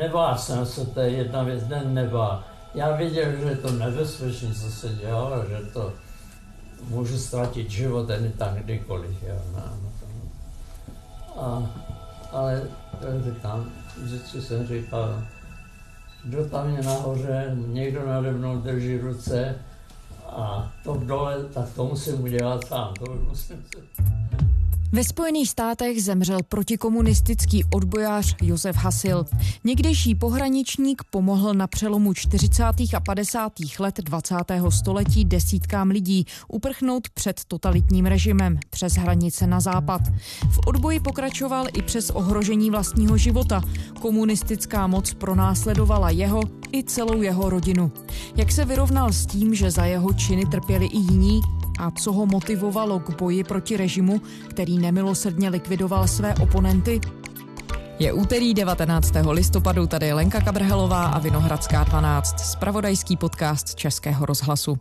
Nebál jsem se, to je jedna věc, ne, nebál. Já věděl, že je to nebezpečné, co se dělalo, že to můžu ztratit život ani tam kdykoliv. Jo, no, no. A, ale říkám, vždycky jsem říkal, kdo tam je nahoře, někdo nade mnou drží ruce a to dole, tak to musím udělat sám. To musím se... Ve Spojených státech zemřel protikomunistický odbojář Josef Hasil. Někdejší pohraničník pomohl na přelomu 40. a 50. let 20. století desítkám lidí uprchnout před totalitním režimem přes hranice na západ. V odboji pokračoval i přes ohrožení vlastního života. Komunistická moc pronásledovala jeho i celou jeho rodinu. Jak se vyrovnal s tím, že za jeho činy trpěli i jiní, a co ho motivovalo k boji proti režimu, který nemilosrdně likvidoval své oponenty? Je úterý 19. listopadu, tady je Lenka Kabrhelová a Vinohradská 12, spravodajský podcast Českého rozhlasu.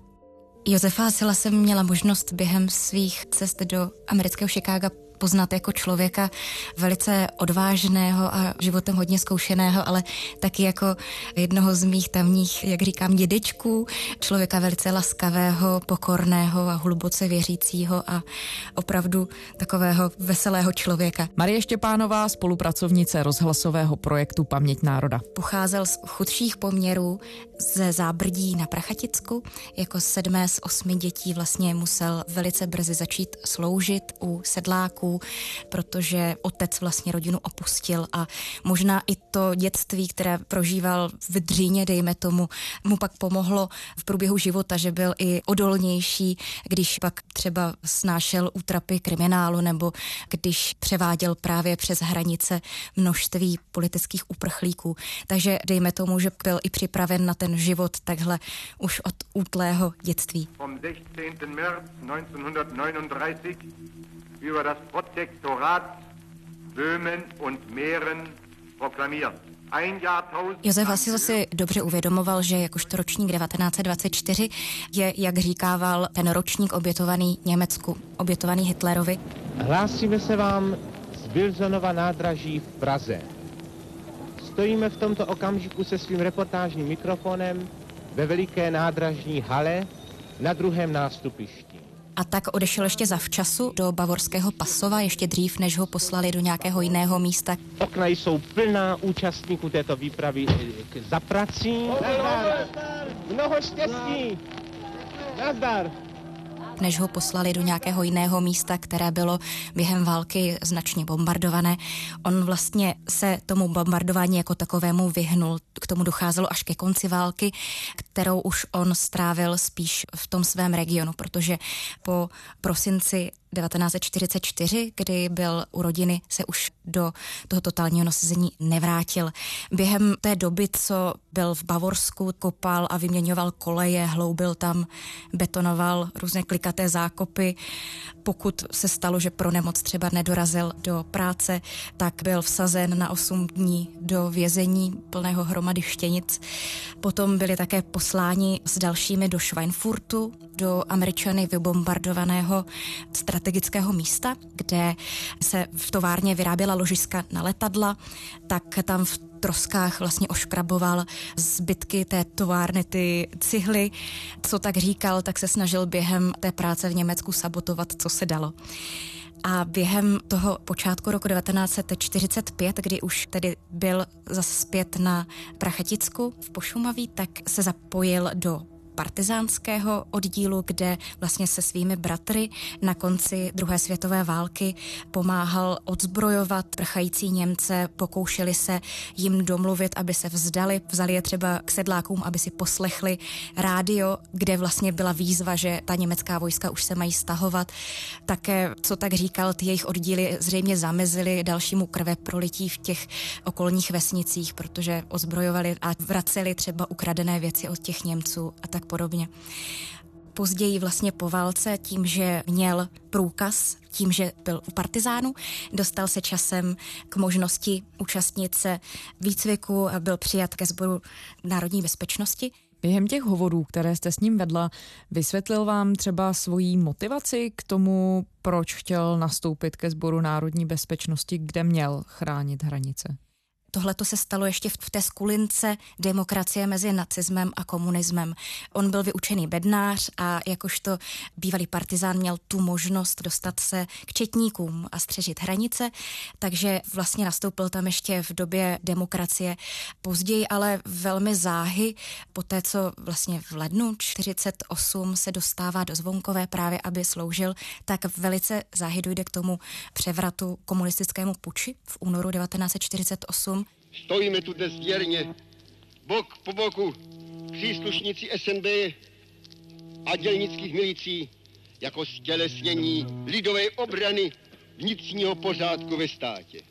Josefa Sila jsem měla možnost během svých cest do amerického Chicaga poznat jako člověka velice odvážného a životem hodně zkoušeného, ale taky jako jednoho z mých tamních, jak říkám, dědečků, člověka velice laskavého, pokorného a hluboce věřícího a opravdu takového veselého člověka. Marie Štěpánová, spolupracovnice rozhlasového projektu Paměť národa. Pocházel z chudších poměrů ze zábrdí na Prachaticku. Jako sedmé z osmi dětí vlastně musel velice brzy začít sloužit u sedláků protože otec vlastně rodinu opustil a možná i to dětství, které prožíval v Dříně, dejme tomu, mu pak pomohlo v průběhu života, že byl i odolnější, když pak třeba snášel útrapy kriminálu nebo když převáděl právě přes hranice množství politických uprchlíků. Takže dejme tomu, že byl i připraven na ten život takhle už od útlého dětství. 16. März 1939 über das Protektorat Böhmen und Mähren proklamiert. Josef Vasil si dobře uvědomoval, že jakožto ročník 1924 je, jak říkával, ten ročník obětovaný Německu, obětovaný Hitlerovi. Hlásíme se vám z Bilzonova nádraží v Praze. Stojíme v tomto okamžiku se svým reportážním mikrofonem ve veliké nádražní hale na druhém nástupišti a tak odešel ještě za včasu do bavorského Pasova, ještě dřív, než ho poslali do nějakého jiného místa. Okna jsou plná účastníků této výpravy za prací. Mnoho štěstí! Nazdar! Než ho poslali do nějakého jiného místa, které bylo během války značně bombardované. On vlastně se tomu bombardování jako takovému vyhnul. K tomu docházelo až ke konci války, kterou už on strávil spíš v tom svém regionu, protože po prosinci 1944, kdy byl u rodiny, se už do toho totálního nasazení nevrátil. Během té doby, co byl v Bavorsku, kopal a vyměňoval koleje, hloubil tam, betonoval různé klikaté zákopy. Pokud se stalo, že pro nemoc třeba nedorazil do práce, tak byl vsazen na 8 dní do vězení plného hromady štěnic. Potom byli také posláni s dalšími do Schweinfurtu, do Američany vybombardovaného strategického místa, kde se v továrně vyráběla ložiska na letadla, tak tam v troskách vlastně oškraboval zbytky té továrny, ty cihly. Co tak říkal, tak se snažil během té práce v Německu sabotovat, co se dalo. A během toho počátku roku 1945, kdy už tedy byl zase zpět na Prachaticku v Pošumaví, tak se zapojil do partizánského oddílu, kde vlastně se svými bratry na konci druhé světové války pomáhal odzbrojovat prchající Němce, pokoušeli se jim domluvit, aby se vzdali, vzali je třeba k sedlákům, aby si poslechli rádio, kde vlastně byla výzva, že ta německá vojska už se mají stahovat. Také, co tak říkal, ty jejich oddíly zřejmě zamezily dalšímu krve prolití v těch okolních vesnicích, protože ozbrojovali a vraceli třeba ukradené věci od těch Němců a tak podobně. Později vlastně po válce tím, že měl průkaz, tím, že byl u partizánu, dostal se časem k možnosti účastnit se výcviku a byl přijat ke sboru národní bezpečnosti. Během těch hovorů, které jste s ním vedla, vysvětlil vám třeba svoji motivaci k tomu, proč chtěl nastoupit ke sboru národní bezpečnosti, kde měl chránit hranice? Tohle to se stalo ještě v té skulince demokracie mezi nacismem a komunismem. On byl vyučený bednář a jakožto bývalý partizán měl tu možnost dostat se k četníkům a střežit hranice, takže vlastně nastoupil tam ještě v době demokracie. Později ale velmi záhy, po té, co vlastně v lednu 48 se dostává do Zvonkové právě, aby sloužil, tak velice záhy dojde k tomu převratu komunistickému puči v únoru 1948. Stojíme tu dnes věrně, bok po boku, příslušníci SNB a dělnických milicí, jako stělesnění lidové obrany vnitřního pořádku ve státě.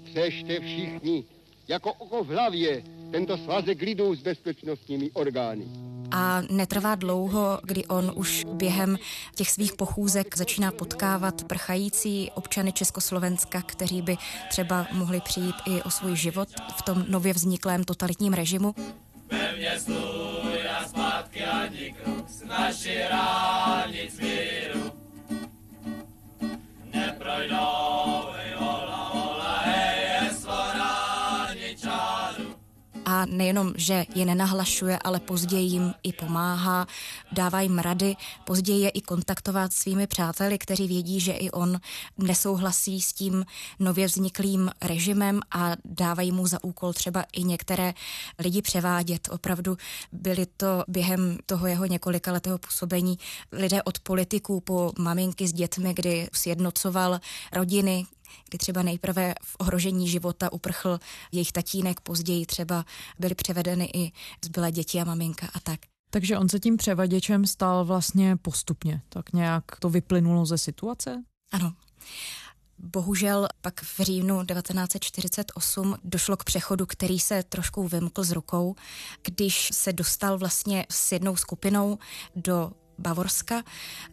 Střežte všichni, jako oko v hlavě, tento svazek lidů s bezpečnostními orgány a netrvá dlouho, kdy on už během těch svých pochůzek začíná potkávat prchající občany Československa, kteří by třeba mohli přijít i o svůj život v tom nově vzniklém totalitním režimu. Pevně stůj a zpátky ani krok z naší ránic míru. Neprojdou, nejenom, že je nenahlašuje, ale později jim i pomáhá, dává jim rady, později je i kontaktovat svými přáteli, kteří vědí, že i on nesouhlasí s tím nově vzniklým režimem a dávají mu za úkol třeba i některé lidi převádět. Opravdu byly to během toho jeho několika letého působení lidé od politiků po maminky s dětmi, kdy sjednocoval rodiny, kdy třeba nejprve v ohrožení života uprchl jejich tatínek, později třeba byly převedeny i zbylé děti a maminka a tak. Takže on se tím převaděčem stal vlastně postupně, tak nějak to vyplynulo ze situace? Ano. Bohužel pak v říjnu 1948 došlo k přechodu, který se trošku vymkl z rukou, když se dostal vlastně s jednou skupinou do Bavorska.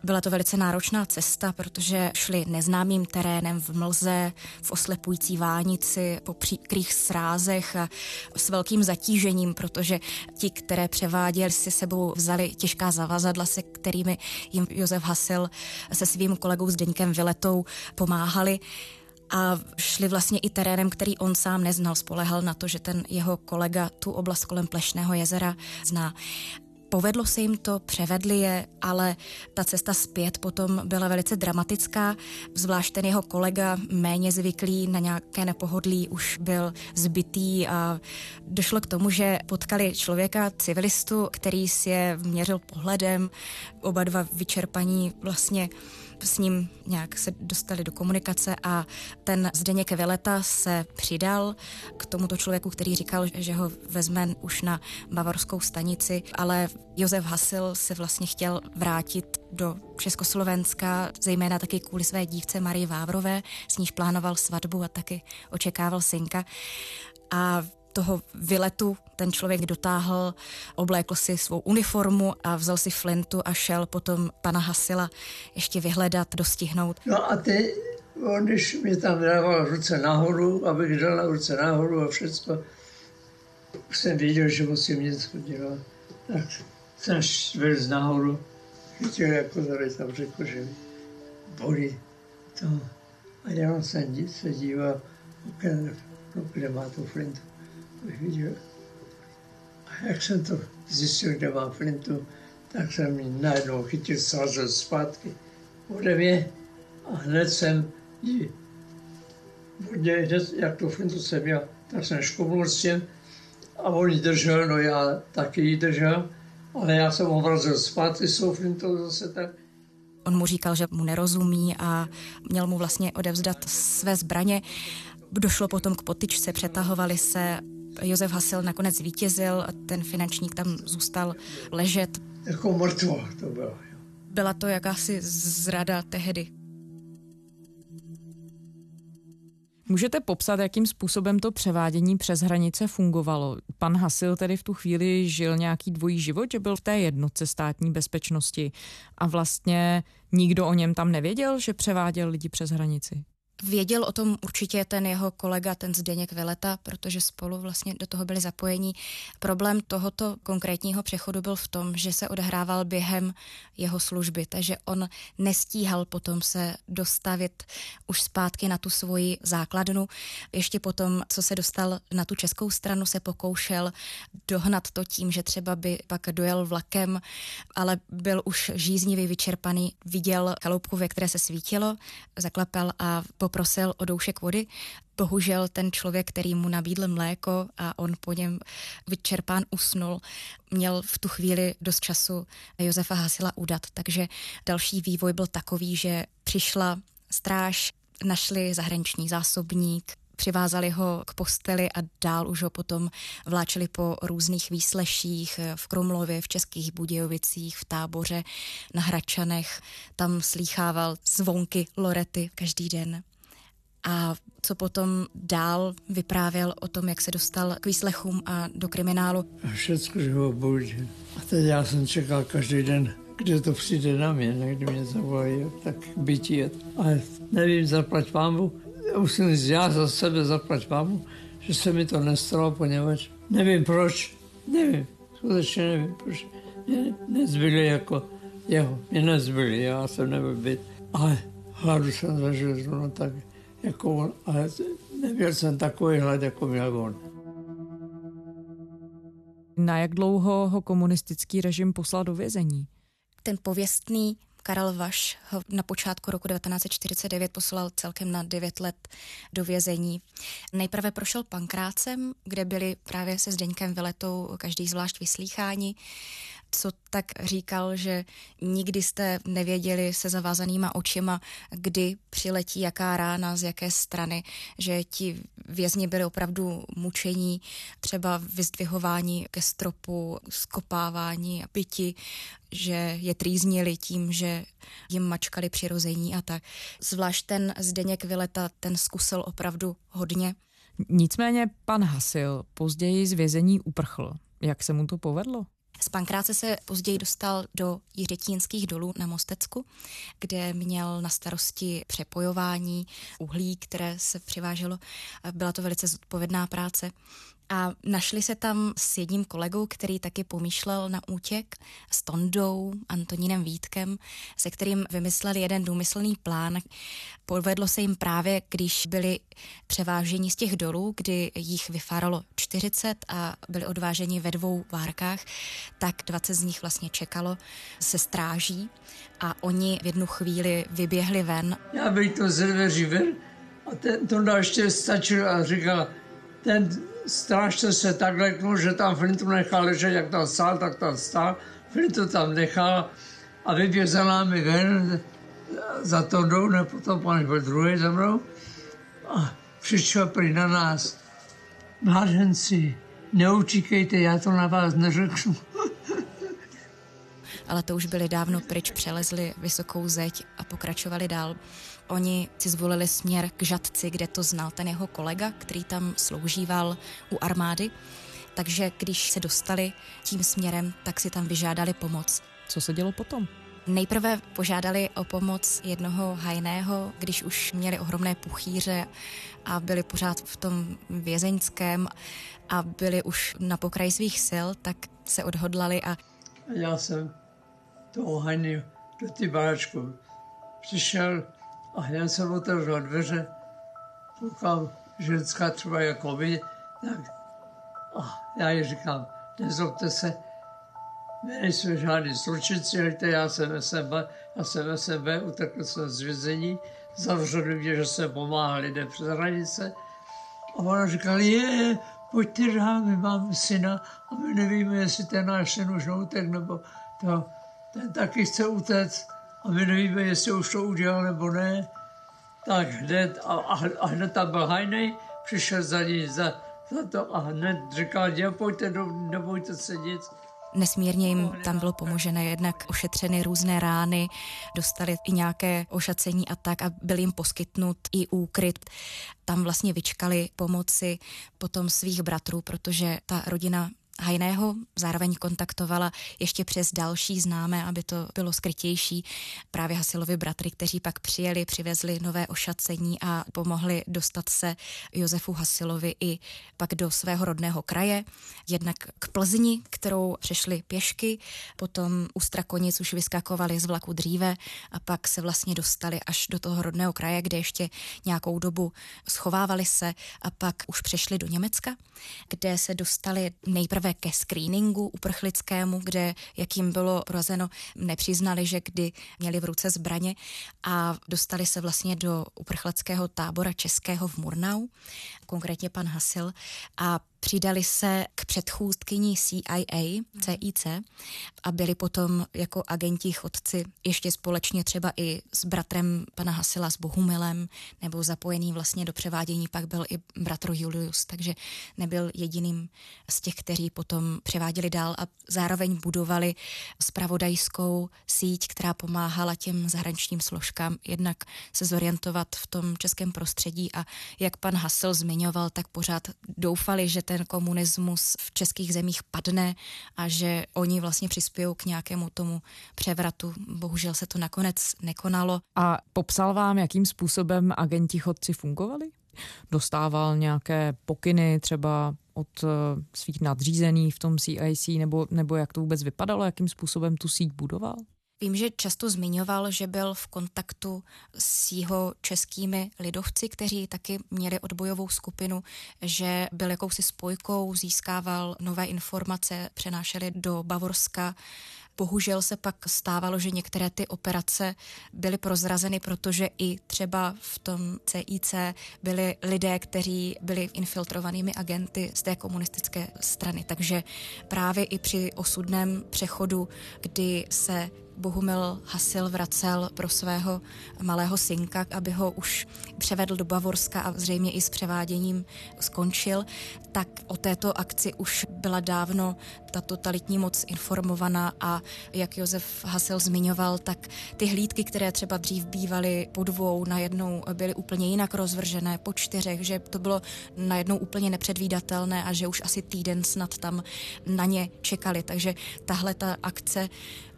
Byla to velice náročná cesta, protože šli neznámým terénem v mlze, v oslepující vánici, po příkrých srázech a s velkým zatížením, protože ti, které převáděli, si sebou vzali těžká zavazadla, se kterými jim Josef Hasil se svým kolegou Zdeňkem Viletou pomáhali a šli vlastně i terénem, který on sám neznal. Spolehal na to, že ten jeho kolega tu oblast kolem Plešného jezera zná. Povedlo se jim to, převedli je, ale ta cesta zpět potom byla velice dramatická. Zvlášť ten jeho kolega, méně zvyklý na nějaké nepohodlí, už byl zbytý a došlo k tomu, že potkali člověka, civilistu, který si je měřil pohledem, oba dva vyčerpaní vlastně s ním nějak se dostali do komunikace a ten Zdeněk Veleta se přidal k tomuto člověku, který říkal, že ho vezme už na bavorskou stanici, ale Josef Hasil se vlastně chtěl vrátit do Československa, zejména taky kvůli své dívce Marie Vávrové, s níž plánoval svatbu a taky očekával synka. A toho vyletu ten člověk dotáhl, oblékl si svou uniformu a vzal si flintu a šel potom pana Hasila ještě vyhledat, dostihnout. No a ty, on když mi tam dával ruce nahoru, abych dal ruce nahoru a všechno, už jsem věděl, že musím něco dělat. Tak jsem švil nahoru, chytil jako tady tam řekl, že bolí to. A já jsem se díval, kde má tu flintu viděl. A jak jsem to zjistil, kde mám flintu, tak jsem mi najednou chytil, sázel zpátky ode mě a hned jsem ji, hned, jak tu flintu jsem měl, tak jsem škubnul s tím a on ji držel, no já taky ji držel, ale já jsem ho vrazil zpátky s tou flintou zase tak. On mu říkal, že mu nerozumí a měl mu vlastně odevzdat své zbraně. Došlo potom k potyčce, přetahovali se Josef Hasil nakonec zvítězil a ten finančník tam zůstal ležet. Jako mrtvo to bylo. Byla to jakási zrada tehdy. Můžete popsat, jakým způsobem to převádění přes hranice fungovalo? Pan Hasil tedy v tu chvíli žil nějaký dvojí život, že byl v té jednotce státní bezpečnosti a vlastně nikdo o něm tam nevěděl, že převáděl lidi přes hranici? Věděl o tom určitě ten jeho kolega, ten Zdeněk Veleta, protože spolu vlastně do toho byli zapojení. Problém tohoto konkrétního přechodu byl v tom, že se odehrával během jeho služby, takže on nestíhal potom se dostavit už zpátky na tu svoji základnu. Ještě potom, co se dostal na tu českou stranu, se pokoušel dohnat to tím, že třeba by pak dojel vlakem, ale byl už žíznivý, vyčerpaný, viděl chaloupku, ve které se svítilo, zaklapal a poprosil o doušek vody. Bohužel ten člověk, který mu nabídl mléko a on po něm vyčerpán usnul, měl v tu chvíli dost času Josefa Hasila udat. Takže další vývoj byl takový, že přišla stráž, našli zahraniční zásobník, přivázali ho k posteli a dál už ho potom vláčeli po různých výsleších v Krumlově, v Českých Budějovicích, v táboře na Hračanech. Tam slýchával zvonky Lorety každý den. A co potom dál vyprávěl o tom, jak se dostal k výslechům a do kriminálu. Všechno, že ho buď. A teď já jsem čekal každý den, kde to přijde na mě, někdy mě zavolají, tak bytí. Ale nevím, zaplať pámu, musím říct, já za sebe zaplať pámu, že se mi to nestalo, poněvadž nevím proč, nevím, skutečně nevím proč. Mě nezbyli jako jeho, mě nezbyli, já jsem nebyl být, ale hladu jsem zažil zrovna tak jako on, ale neměl jsem takový hlad, jako měl on. Na jak dlouho ho komunistický režim poslal do vězení? Ten pověstný Karel Vaš ho na počátku roku 1949 poslal celkem na 9 let do vězení. Nejprve prošel pankrácem, kde byli právě se Zdeňkem Viletou každý zvlášť vyslýcháni co tak říkal, že nikdy jste nevěděli se zavázanýma očima, kdy přiletí jaká rána, z jaké strany, že ti vězni byli opravdu mučení, třeba vyzdvihování ke stropu, skopávání a piti, že je trýznili tím, že jim mačkali přirození a tak. Zvlášť ten Zdeněk Vileta, ten zkusil opravdu hodně. Nicméně pan Hasil později z vězení uprchl. Jak se mu to povedlo? Z Pankráce se později dostal do Jiřetínských dolů na Mostecku, kde měl na starosti přepojování uhlí, které se přiváželo. Byla to velice zodpovědná práce. A našli se tam s jedním kolegou, který taky pomýšlel na útěk, s Tondou, Antonínem Vítkem, se kterým vymysleli jeden důmyslný plán. Povedlo se jim právě, když byli převáženi z těch dolů, kdy jich vyfáralo 40 a byli odváženi ve dvou várkách, tak 20 z nich vlastně čekalo se stráží a oni v jednu chvíli vyběhli ven. Já bych to ze dveří a ten Tonda ještě stačil a říkal, ten strážce se tak leknul, že tam Flintu nechal ležet, jak tam stál, tak tam stál. Flintu tam nechal a vyběh za námi ven, za to jdou, ne potom pan byl druhý za mnou. A přišel prý na nás. Mládenci, neutíkejte, já to na vás neřeknu. Ale to už byli dávno pryč, přelezli vysokou zeď a pokračovali dál. Oni si zvolili směr k Žadci, kde to znal ten jeho kolega, který tam sloužíval u armády. Takže když se dostali tím směrem, tak si tam vyžádali pomoc. Co se dělo potom? Nejprve požádali o pomoc jednoho hajného, když už měli ohromné puchýře a byli pořád v tom vězeňském a byli už na pokraji svých sil, tak se odhodlali a... Já jsem toho hajný do ty baráčku přišel a hned jsem otevřel dveře, koukám, ženská třeba jako vy, tak a já jí říkám, nezlobte se, my nejsme žádný zločinci, já jsem SMB, já jsem SMB, utekl jsem z vězení, zavřeli mě, že jsem pomáhal lidem přes hranice. A ona říkala, je, pojďte dál, my máme syna a my nevíme, jestli ten náš syn už neutek, nebo to, ten taky chce utéct a my nevíme, jestli už to udělal nebo ne. Tak hned, a, a, hned tam byl hajnej, přišel za ní za, za to a hned říkal, pojďte, do, nebojte se nic. Nesmírně jim tam bylo pomoženo, jednak ošetřeny různé rány, dostali i nějaké ošacení a tak a byl jim poskytnut i úkryt. Tam vlastně vyčkali pomoci potom svých bratrů, protože ta rodina Hajného zároveň kontaktovala ještě přes další známé, aby to bylo skrytější. Právě Hasilovi bratry, kteří pak přijeli, přivezli nové ošacení a pomohli dostat se Josefu Hasilovi i pak do svého rodného kraje. Jednak k Plzni, kterou přešli pěšky, potom u Strakonic už vyskakovali z vlaku dříve a pak se vlastně dostali až do toho rodného kraje, kde ještě nějakou dobu schovávali se a pak už přešli do Německa, kde se dostali nejprve ke screeningu uprchlickému, kde, jak jim bylo porazeno, nepřiznali, že kdy měli v ruce zbraně a dostali se vlastně do uprchlického tábora českého v Murnau, konkrétně pan Hasil, a přidali se k předchůdkyni CIA, CIC a byli potom jako agenti chodci ještě společně třeba i s bratrem pana Hasila s Bohumilem nebo zapojený vlastně do převádění pak byl i bratr Julius, takže nebyl jediným z těch, kteří potom převáděli dál a zároveň budovali spravodajskou síť, která pomáhala těm zahraničním složkám jednak se zorientovat v tom českém prostředí a jak pan Hasil zmiňoval, tak pořád doufali, že ten komunismus v českých zemích padne a že oni vlastně přispějou k nějakému tomu převratu. Bohužel se to nakonec nekonalo. A popsal vám, jakým způsobem agenti chodci fungovali? Dostával nějaké pokyny třeba od eh, svých nadřízených v tom CIC, nebo, nebo jak to vůbec vypadalo, jakým způsobem tu síť budoval? Vím, že často zmiňoval, že byl v kontaktu s jeho českými lidovci, kteří taky měli odbojovou skupinu, že byl jakousi spojkou, získával nové informace, přenášeli do Bavorska. Bohužel se pak stávalo, že některé ty operace byly prozrazeny, protože i třeba v tom CIC byli lidé, kteří byli infiltrovanými agenty z té komunistické strany. Takže právě i při osudném přechodu, kdy se Bohumil Hasil vracel pro svého malého synka, aby ho už převedl do Bavorska a zřejmě i s převáděním skončil, tak o této akci už byla dávno ta totalitní moc informovaná a jak Josef Hasil zmiňoval, tak ty hlídky, které třeba dřív bývaly po dvou, najednou byly úplně jinak rozvržené, po čtyřech, že to bylo najednou úplně nepředvídatelné a že už asi týden snad tam na ně čekali. Takže tahle ta akce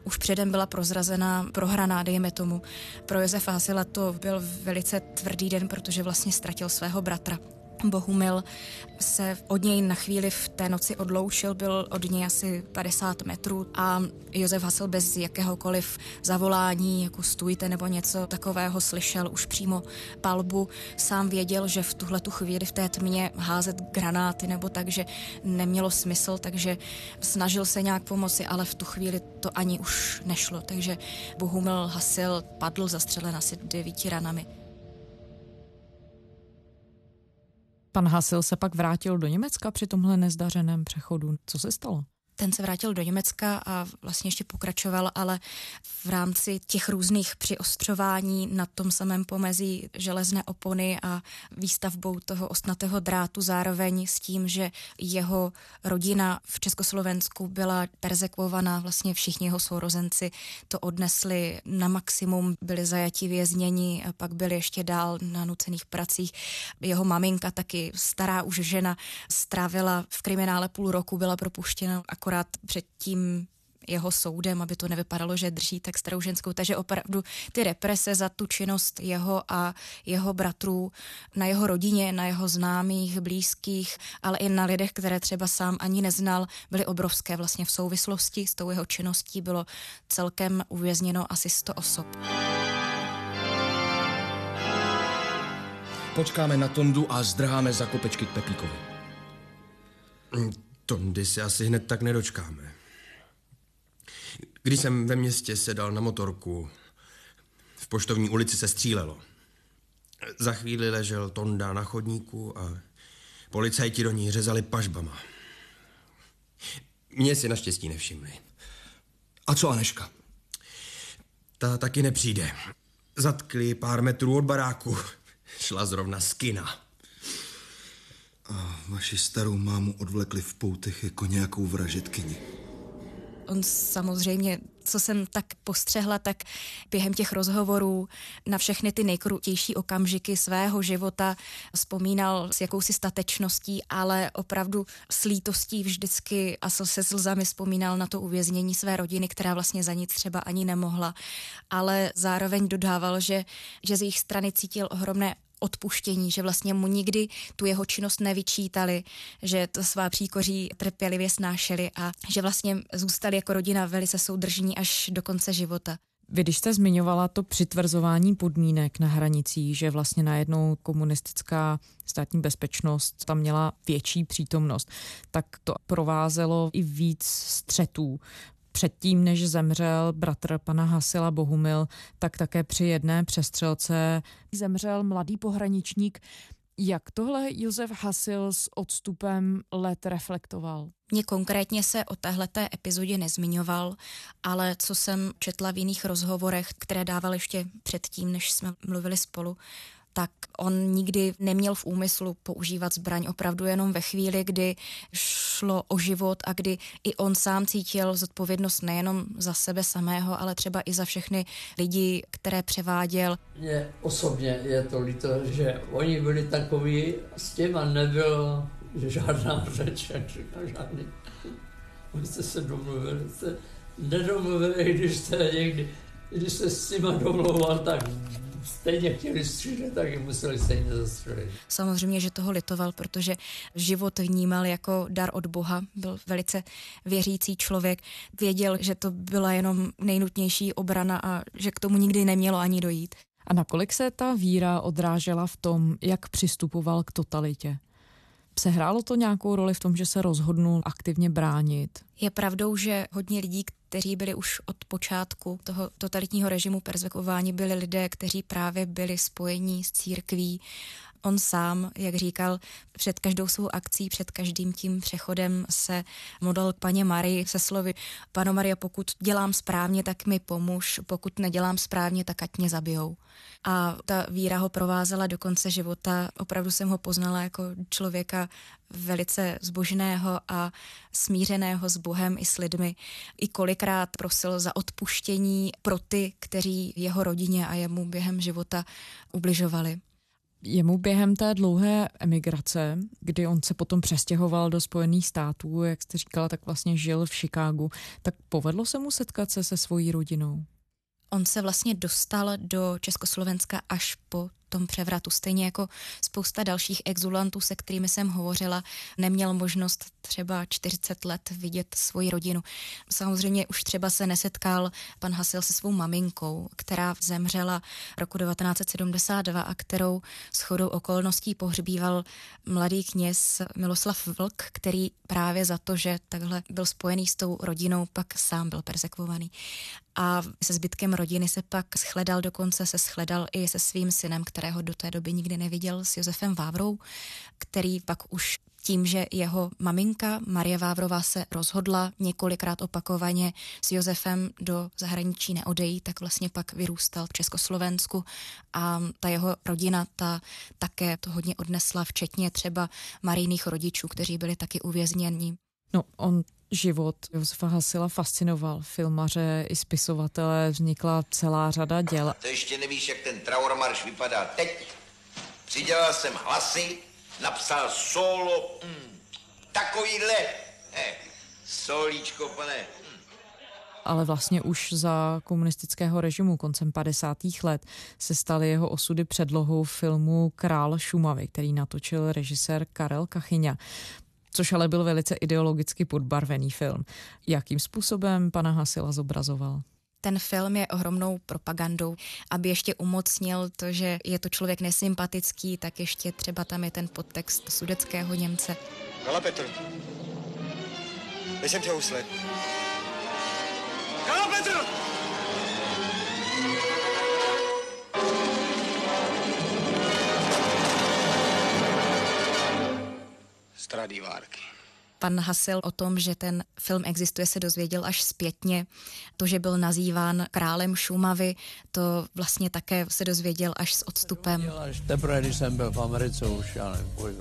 už předem byla prozrazená, prohraná, dejme tomu. Pro Josefa Hasila to byl velice tvrdý den, protože vlastně ztratil svého bratra. Bohumil se od něj na chvíli v té noci odloučil, byl od něj asi 50 metrů a Josef Hasil bez jakéhokoliv zavolání, jako stůjte nebo něco takového slyšel už přímo palbu. Sám věděl, že v tuhle tu chvíli v té tmě házet granáty nebo tak, že nemělo smysl, takže snažil se nějak pomoci, ale v tu chvíli to ani už nešlo. Takže Bohumil Hasil padl zastřelen asi devíti ranami. Pan Hasil se pak vrátil do Německa při tomhle nezdařeném přechodu. Co se stalo? Ten se vrátil do Německa a vlastně ještě pokračoval, ale v rámci těch různých přiostřování na tom samém pomezí železné opony a výstavbou toho ostnatého drátu zároveň s tím, že jeho rodina v Československu byla perzekvovaná, vlastně všichni jeho sourozenci to odnesli na maximum, byli zajati vězněni a pak byli ještě dál na nucených pracích. Jeho maminka, taky stará už žena, strávila v kriminále půl roku, byla propuštěna akorát akorát před tím jeho soudem, aby to nevypadalo, že drží tak starou ženskou. Takže opravdu ty represe za tu činnost jeho a jeho bratrů na jeho rodině, na jeho známých, blízkých, ale i na lidech, které třeba sám ani neznal, byly obrovské. Vlastně v souvislosti s tou jeho činností bylo celkem uvězněno asi 100 osob. Počkáme na Tondu a zdrháme za kopečky k Pepíkovi. Tondy se asi hned tak nedočkáme. Když jsem ve městě sedal na motorku, v poštovní ulici se střílelo. Za chvíli ležel Tonda na chodníku a policajti do ní řezali pažbama. Mě si naštěstí nevšimli. A co Aneška? Ta taky nepřijde. Zatkli pár metrů od baráku. Šla zrovna z kina. A vaši starou mámu odvlekli v poutech jako nějakou vražetkyni. On samozřejmě, co jsem tak postřehla, tak během těch rozhovorů na všechny ty nejkrutější okamžiky svého života vzpomínal s jakousi statečností, ale opravdu s lítostí vždycky a se slzami vzpomínal na to uvěznění své rodiny, která vlastně za nic třeba ani nemohla, ale zároveň dodával, že, že z jejich strany cítil ohromné odpuštění, že vlastně mu nikdy tu jeho činnost nevyčítali, že to svá příkoří trpělivě snášeli a že vlastně zůstali jako rodina velice soudržní až do konce života. Vy, když jste zmiňovala to přitvrzování podmínek na hranicích, že vlastně najednou komunistická státní bezpečnost tam měla větší přítomnost, tak to provázelo i víc střetů Předtím, než zemřel bratr pana Hasila Bohumil, tak také při jedné přestřelce zemřel mladý pohraničník. Jak tohle Josef Hasil s odstupem let reflektoval? Mně konkrétně se o téhleté epizodě nezmiňoval, ale co jsem četla v jiných rozhovorech, které dával ještě předtím, než jsme mluvili spolu, tak on nikdy neměl v úmyslu používat zbraň opravdu jenom ve chvíli, kdy šlo o život a kdy i on sám cítil zodpovědnost nejenom za sebe samého, ale třeba i za všechny lidi, které převáděl. Mně osobně je to líto, že oni byli takový, s těma nebylo žádná řeč, žádný. Oni jste se domluvili, jste nedomluvili, když jste někdy, když jste s nima domlouval, tak stejně chtěli střílet, tak je museli stejně zastřelit. Samozřejmě, že toho litoval, protože život vnímal jako dar od Boha, byl velice věřící člověk, věděl, že to byla jenom nejnutnější obrana a že k tomu nikdy nemělo ani dojít. A nakolik se ta víra odrážela v tom, jak přistupoval k totalitě? Sehrálo to nějakou roli v tom, že se rozhodnul aktivně bránit? Je pravdou, že hodně lidí, kteří byli už od počátku toho totalitního režimu perzekvování, byli lidé, kteří právě byli spojení s církví On sám, jak říkal, před každou svou akcí, před každým tím přechodem se modlil k paně Marii se slovy Pano Maria, pokud dělám správně, tak mi pomůž, pokud nedělám správně, tak ať mě zabijou. A ta víra ho provázela do konce života. Opravdu jsem ho poznala jako člověka velice zbožného a smířeného s Bohem i s lidmi. I kolikrát prosil za odpuštění pro ty, kteří jeho rodině a jemu během života ubližovali. Jemu během té dlouhé emigrace, kdy on se potom přestěhoval do Spojených států, jak jste říkala, tak vlastně žil v Chicagu, tak povedlo se mu setkat se se svojí rodinou? On se vlastně dostal do Československa až po tom převratu. Stejně jako spousta dalších exulantů, se kterými jsem hovořila, neměl možnost třeba 40 let vidět svoji rodinu. Samozřejmě už třeba se nesetkal pan Hasil se svou maminkou, která zemřela roku 1972 a kterou s chodou okolností pohřbíval mladý kněz Miloslav Vlk, který právě za to, že takhle byl spojený s tou rodinou, pak sám byl persekvovaný a se zbytkem rodiny se pak shledal, dokonce se shledal i se svým synem, kterého do té doby nikdy neviděl, s Josefem Vávrou, který pak už tím, že jeho maminka Marie Vávrová se rozhodla několikrát opakovaně s Josefem do zahraničí neodejít, tak vlastně pak vyrůstal v Československu a ta jeho rodina ta také to hodně odnesla, včetně třeba marijných rodičů, kteří byli taky uvězněni. No, on život Josefa Hasila fascinoval filmaře i spisovatele, vznikla celá řada děl. To ještě nevíš, jak ten Trauermarš vypadá teď. Přidělal jsem hlasy, napsal solo, mm, takovýhle, eh, solíčko, pane. Ale vlastně už za komunistického režimu koncem 50. let se staly jeho osudy předlohou filmu Král Šumavy, který natočil režisér Karel Kachyňa což ale byl velice ideologicky podbarvený film. Jakým způsobem pana Hasila zobrazoval? ten film je ohromnou propagandou, aby ještě umocnil to, že je to člověk nesympatický, tak ještě třeba tam je ten podtext sudeckého Němce. Kala Petr, jsem tě usled. Kala Petr! Stradivárky. Pan Hasil o tom, že ten film existuje, se dozvěděl až zpětně. To, že byl nazýván králem Šumavy, to vlastně také se dozvěděl až s odstupem. Až teprve, když jsem byl v Americe, už já nevím, kolik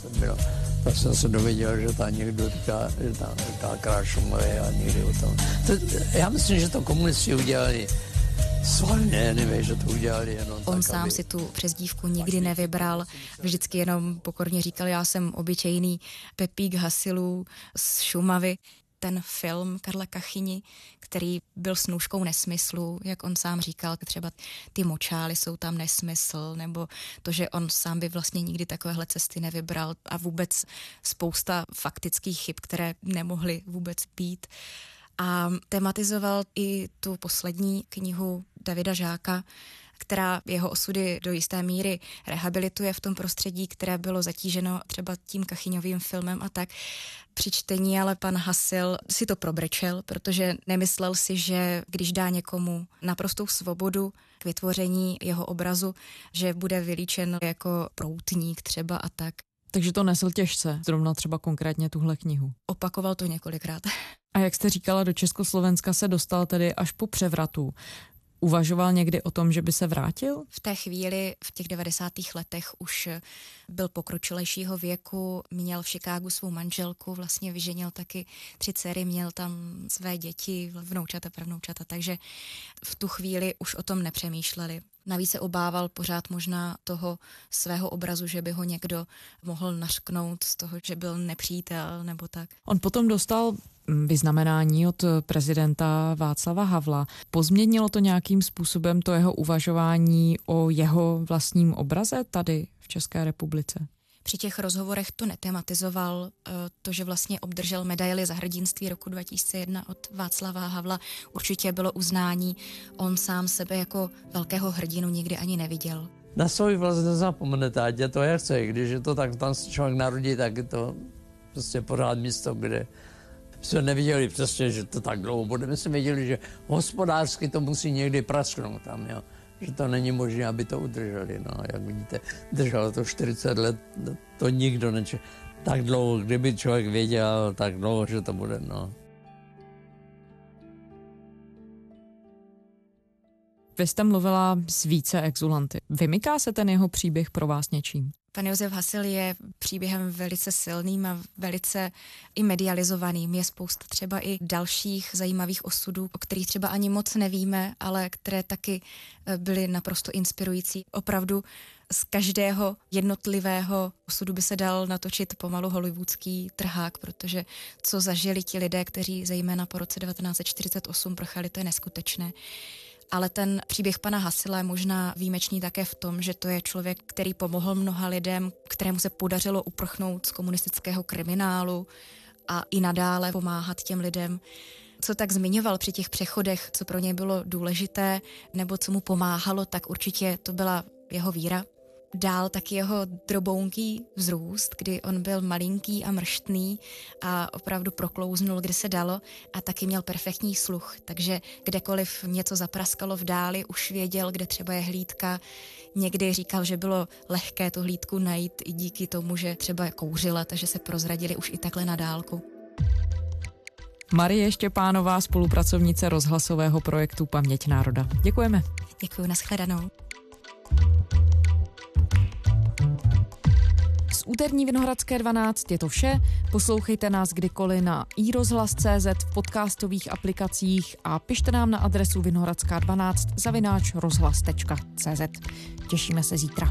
jsem byl, tak jsem se dověděl, že tam někdo říká, že tam říká král Šumavy a někdy o tom. To, já myslím, že to komunisti udělali Svalně, nevím, že to udělali jenom On tak, sám aby... si tu přezdívku nikdy nevybral, vždycky jenom pokorně říkal, já jsem obyčejný Pepík Hasilů z Šumavy. Ten film Karla Kachyni, který byl snůžkou nesmyslu, jak on sám říkal, třeba ty močály jsou tam nesmysl, nebo to, že on sám by vlastně nikdy takovéhle cesty nevybral a vůbec spousta faktických chyb, které nemohly vůbec být. A tematizoval i tu poslední knihu Davida Žáka, která jeho osudy do jisté míry rehabilituje v tom prostředí, které bylo zatíženo třeba tím Kachyňovým filmem a tak. Při čtení ale pan Hasil si to probrečel, protože nemyslel si, že když dá někomu naprostou svobodu k vytvoření jeho obrazu, že bude vylíčen jako proutník třeba a tak. Takže to nesl těžce, zrovna třeba konkrétně tuhle knihu. Opakoval to několikrát. A jak jste říkala, do Československa se dostal tedy až po převratu. Uvažoval někdy o tom, že by se vrátil? V té chvíli, v těch 90. letech, už byl pokročilejšího věku, měl v Chicagu svou manželku, vlastně vyženil taky tři dcery, měl tam své děti, vnoučata, pravnoučata, takže v tu chvíli už o tom nepřemýšleli. Navíc se obával pořád možná toho svého obrazu, že by ho někdo mohl nařknout z toho, že byl nepřítel nebo tak. On potom dostal vyznamenání od prezidenta Václava Havla. Pozměnilo to nějakým způsobem to jeho uvažování o jeho vlastním obraze tady v České republice? Při těch rozhovorech to netematizoval, eh, to, že vlastně obdržel medaili za hrdinství roku 2001 od Václava Havla, určitě bylo uznání. On sám sebe jako velkého hrdinu nikdy ani neviděl. Na svůj vlast nezapomenete, ať je to jak chce. Když je to tak, tam se člověk narodí, tak je to prostě pořád místo, kde jsme neviděli přesně, že to tak dlouho bude. My jsme věděli, že hospodářsky to musí někdy prasknout tam, jo. Že to není možné, aby to udrželi. No, jak vidíte, drželo to 40 let, to nikdo neče. Tak dlouho, kdyby člověk věděl, tak dlouho, že to bude, no. Vy jste mluvila s více exulanty. Vymyká se ten jeho příběh pro vás něčím? Pan Josef Hasil je příběhem velice silným a velice i medializovaným. Je spousta třeba i dalších zajímavých osudů, o kterých třeba ani moc nevíme, ale které taky eh, byly naprosto inspirující. Opravdu z každého jednotlivého osudu by se dal natočit pomalu hollywoodský trhák, protože co zažili ti lidé, kteří zejména po roce 1948 prchali, to je neskutečné ale ten příběh pana Hasila je možná výjimečný také v tom, že to je člověk, který pomohl mnoha lidem, kterému se podařilo uprchnout z komunistického kriminálu a i nadále pomáhat těm lidem. Co tak zmiňoval při těch přechodech, co pro něj bylo důležité, nebo co mu pomáhalo, tak určitě to byla jeho víra, dál taky jeho drobounký vzrůst, kdy on byl malinký a mrštný a opravdu proklouznul, kde se dalo a taky měl perfektní sluch, takže kdekoliv něco zapraskalo v dáli, už věděl, kde třeba je hlídka. Někdy říkal, že bylo lehké tu hlídku najít i díky tomu, že třeba kouřila, takže se prozradili už i takhle na dálku. Marie Štěpánová, spolupracovnice rozhlasového projektu Paměť národa. Děkujeme. Děkuji, nashledanou. Úterní Vinohradské 12 je to vše. Poslouchejte nás kdykoliv na iRozhlas.cz v podcastových aplikacích a pište nám na adresu vinohradská12 zavináč rozhlas.cz. Těšíme se zítra.